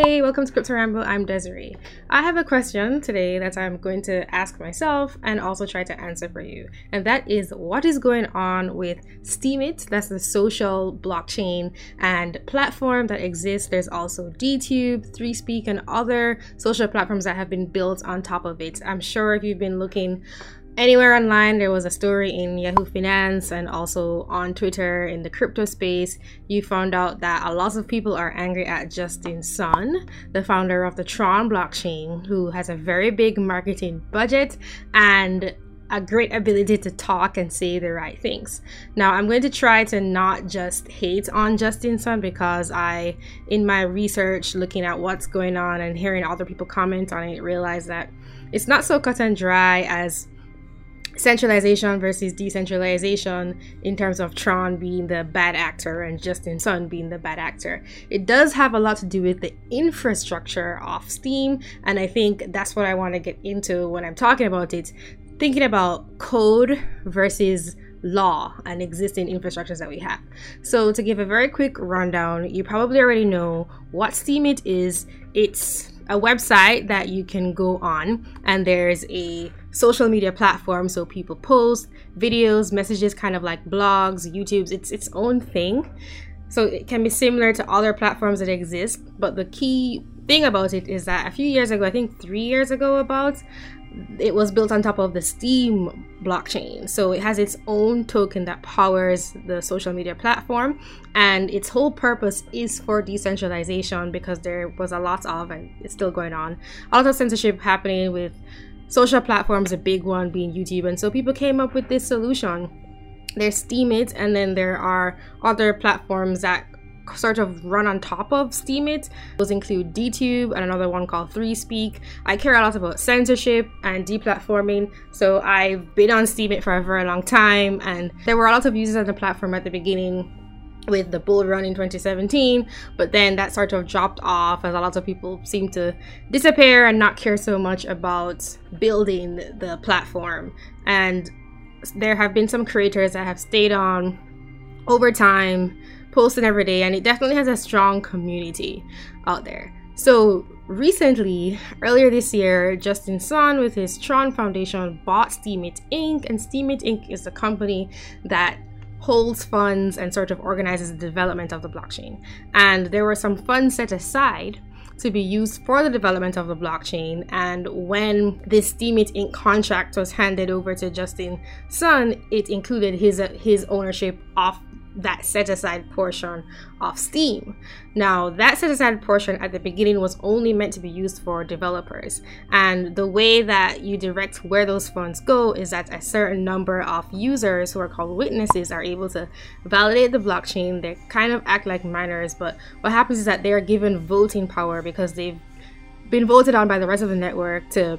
Hey, welcome to Crypto Ramble. I'm Desiree. I have a question today that I'm going to ask myself and also try to answer for you. And that is what is going on with Steemit? That's the social blockchain and platform that exists. There's also DTube, ThreeSpeak, and other social platforms that have been built on top of it. I'm sure if you've been looking anywhere online there was a story in yahoo finance and also on twitter in the crypto space you found out that a lot of people are angry at justin sun the founder of the tron blockchain who has a very big marketing budget and a great ability to talk and say the right things. Now, I'm going to try to not just hate on Justin Sun because I, in my research, looking at what's going on and hearing other people comment on it, realized that it's not so cut and dry as centralization versus decentralization in terms of Tron being the bad actor and Justin Sun being the bad actor. It does have a lot to do with the infrastructure of Steem, and I think that's what I want to get into when I'm talking about it. Thinking about code versus law and existing infrastructures that we have. So, to give a very quick rundown, you probably already know what Steemit is. It's a website that you can go on, and there's a social media platform so people post videos messages kind of like blogs youtube's it's its own thing. So it can be similar to other platforms that exist but the key thing about it is that a few years ago i think three years ago about it was built on top of the steem blockchain. So it has its own token that powers the social media platform and its whole purpose is for decentralization because there was a lot of and it's still going on a lot of censorship happening with social platforms, a big one being YouTube. And so people came up with this solution. There's Steemit, and then there are other platforms that sort of run on top of Steemit. Those include DTube and another one called ThreeSpeak. I care a lot about censorship and deplatforming, so I've been on Steemit for a very long time, and there were a lot of users on the platform at the beginning with the bull run in 2017 but then that sort of dropped off as a lot of people seem to disappear and not care so much about building the platform. And there have been some creators that have stayed on over time posting every day and it definitely has a strong community out there. So recently earlier this year justin sun with his tron foundation bought steemit inc and steemit inc is a company that holds funds and sort of organizes the development of the blockchain. And there were some funds set aside to be used for the development of the blockchain. And when this Steemit Inc. contract was handed over to Justin Sun, it included his uh, his ownership of that set aside portion of Steem. Now, that set aside portion at the beginning was only meant to be used for developers. And the way that you direct where those funds go is that a certain number of users who are called witnesses are able to validate the blockchain. They kind of act like miners, but what happens is that they are given voting power because they've been voted on by the rest of the network to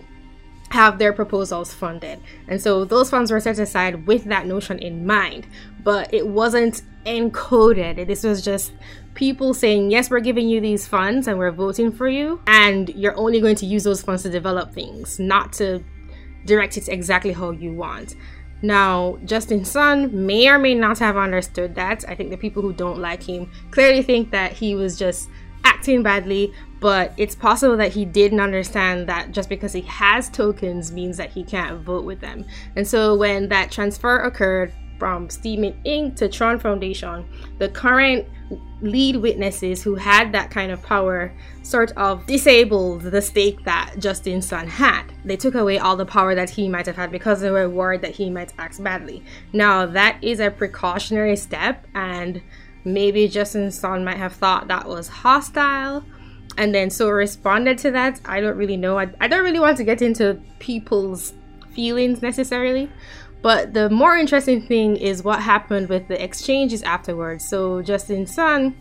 have their proposals funded. And so those funds were set aside with that notion in mind, but it wasn't encoded. This was just people saying, yes, we're giving you these funds and we're voting for you, and you're only going to use those funds to develop things, not to direct it exactly how you want. Now, Justin Sun may or may not have understood that. I think the people who don't like him clearly think that he was just acting badly, but it's possible that he didn't understand that just because he has tokens means that he can't vote with them. And so when that transfer occurred, from Steemit Inc. to Tron Foundation, the current lead witnesses who had that kind of power sort of disabled the stake that Justin Sun had. They took away all the power that he might have had because they were worried that he might act badly. Now, that is a precautionary step, and maybe Justin Sun might have thought that was hostile and then so responded to that. I don't really know. I, I don't really want to get into people's feelings necessarily but the more interesting thing is what happened with the exchanges afterwards. So Justin Sun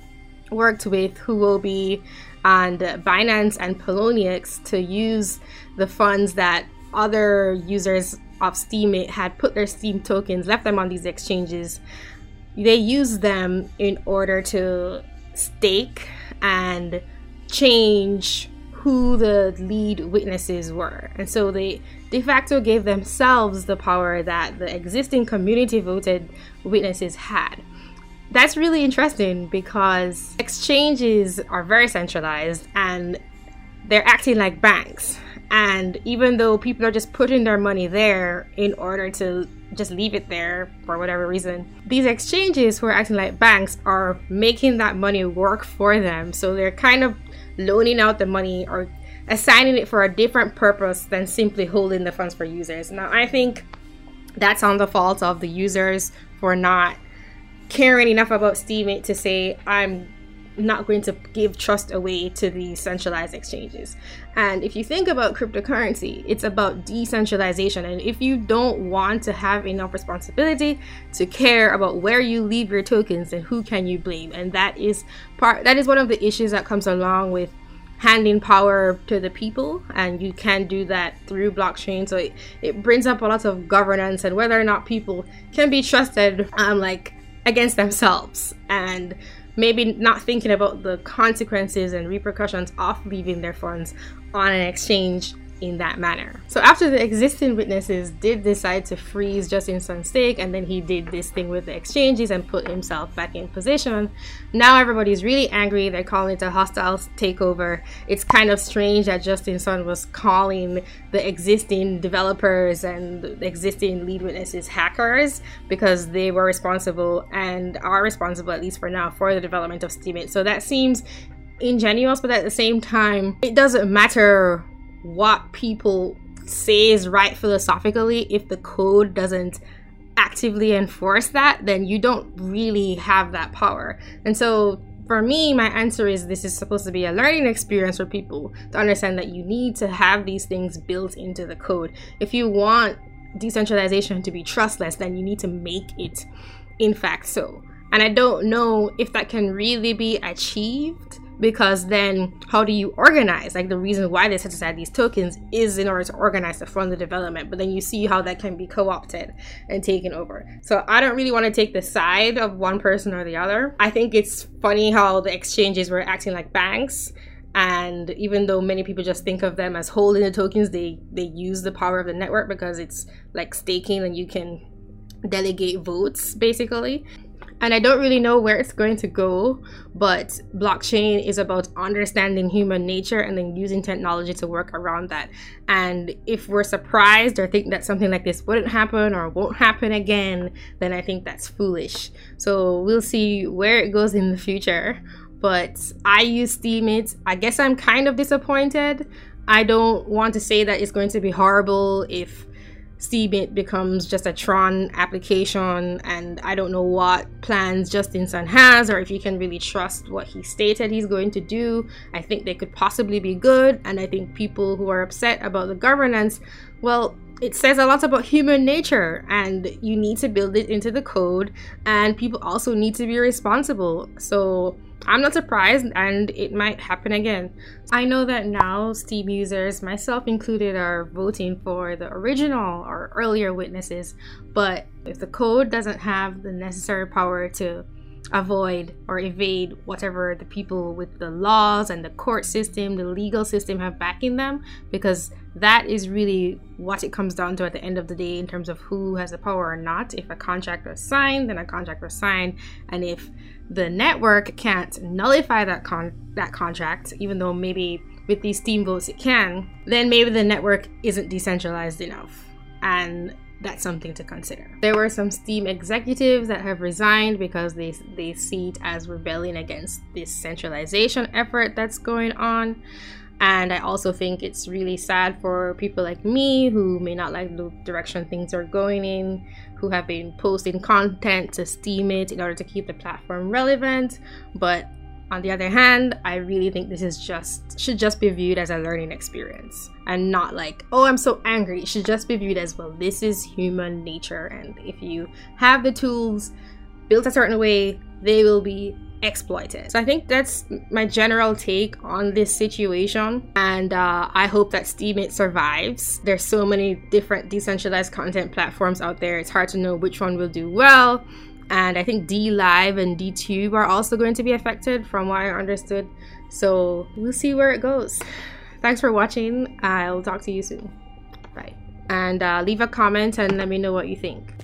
worked with Huobi and Binance and Poloniex to use the funds that other users of Steem had put their Steem tokens, left them on these exchanges. They used them in order to stake and change who the lead witnesses were. And so they de facto gave themselves the power that the existing community voted witnesses had. that's really interesting because exchanges are very centralized and they're acting like banks. And even though people are just putting their money there in order to just leave it there for whatever reason, these exchanges who are acting like banks are making that money work for them. So they're kind of loaning out the money or assigning it for a different purpose than simply holding the funds for users. Now, I think that's on the fault of the users for not caring enough about Steemit to say, I'm not going to give trust away to the centralized exchanges. And if you think about cryptocurrency, it's about decentralization. And if you don't want to have enough responsibility to care about where you leave your tokens, then who can you blame? And that is part that is one of the issues that comes along with handing power to the people and you can do that through blockchain so it, it brings up a lot of governance and whether or not people can be trusted um like against themselves and maybe not thinking about the consequences and repercussions of leaving their funds on an exchange in that manner. So after the existing witnesses did decide to freeze Justin Sun's stake and then he did this thing with the exchanges and put himself back in position, now everybody's really angry. They're calling it a hostile takeover. It's kind of strange that Justin Sun was calling the existing developers and existing lead witnesses hackers because they were responsible and are responsible at least for now for the development of Steemit. So that seems ingenuous, but at the same time, it doesn't matter what people say is right philosophically if the code doesn't actively enforce that then you don't really have that power. And so for me my answer is this is supposed to be a learning experience for people to understand that you need to have these things built into the code. If you want decentralization to be trustless then you need to make it in fact so. And i don't know if that can really be achieved because then how do you organize? Like the reason why they set aside these tokens is in order to organize to fund the development but then you see how that can be co-opted and taken over. So i don't really want to take the side of one person or the other. I think it's funny how the exchanges were acting like banks and even though many people just think of them as holding the tokens they they use the power of the network because it's like staking and you can delegate votes basically and I don't really know where it's going to go, but blockchain is about understanding human nature and then using technology to work around that. And if we're surprised or think that something like this wouldn't happen or won't happen again, then I think that's foolish. So we'll see where it goes in the future. But I use Steemit. I guess I'm kind of disappointed. I don't want to say that it's going to be horrible if Steemit becomes just a Tron application, and I don't know what plans Justin Sun has or if you can really trust what he stated he's going to do. I think they could possibly be good, and I think people who are upset about the governance, well, it says a lot about human nature and you need to build it into the code and people also need to be responsible so I'm not surprised and it might happen again. I know that now Steem users, myself included, are voting for the original or earlier witnesses, but if the code doesn't have the necessary power to avoid or evade whatever the people with the laws and the court system, the legal system have backing them, because that is really what it comes down to at the end of the day in terms of who has the power or not. If a contract was signed, then a contract was signed, and if the network can't nullify that con that contract, even though maybe with these Steem votes it can, then maybe the network isn't decentralized enough. And that's something to consider. There were some Steem executives that have resigned because they, they see it as rebelling against this centralization effort that's going on. And I also think it's really sad for people like me who may not like the direction things are going in, who have been posting content to Steemit in order to keep the platform relevant. But on the other hand, I really think this is just should just be viewed as a learning experience and not like, oh, I'm so angry. It should just be viewed as well, this is human nature and if you have the tools built a certain way, they will be exploited. So I think that's my general take on this situation and uh, I hope that Steemit survives. There's so many different decentralized content platforms out there. It's hard to know which one will do well and I think DLive and DTube are also going to be affected from what I understood. So we'll see where it goes. Thanks for watching. I'll talk to you soon. Bye. And uh, leave a comment and let me know what you think.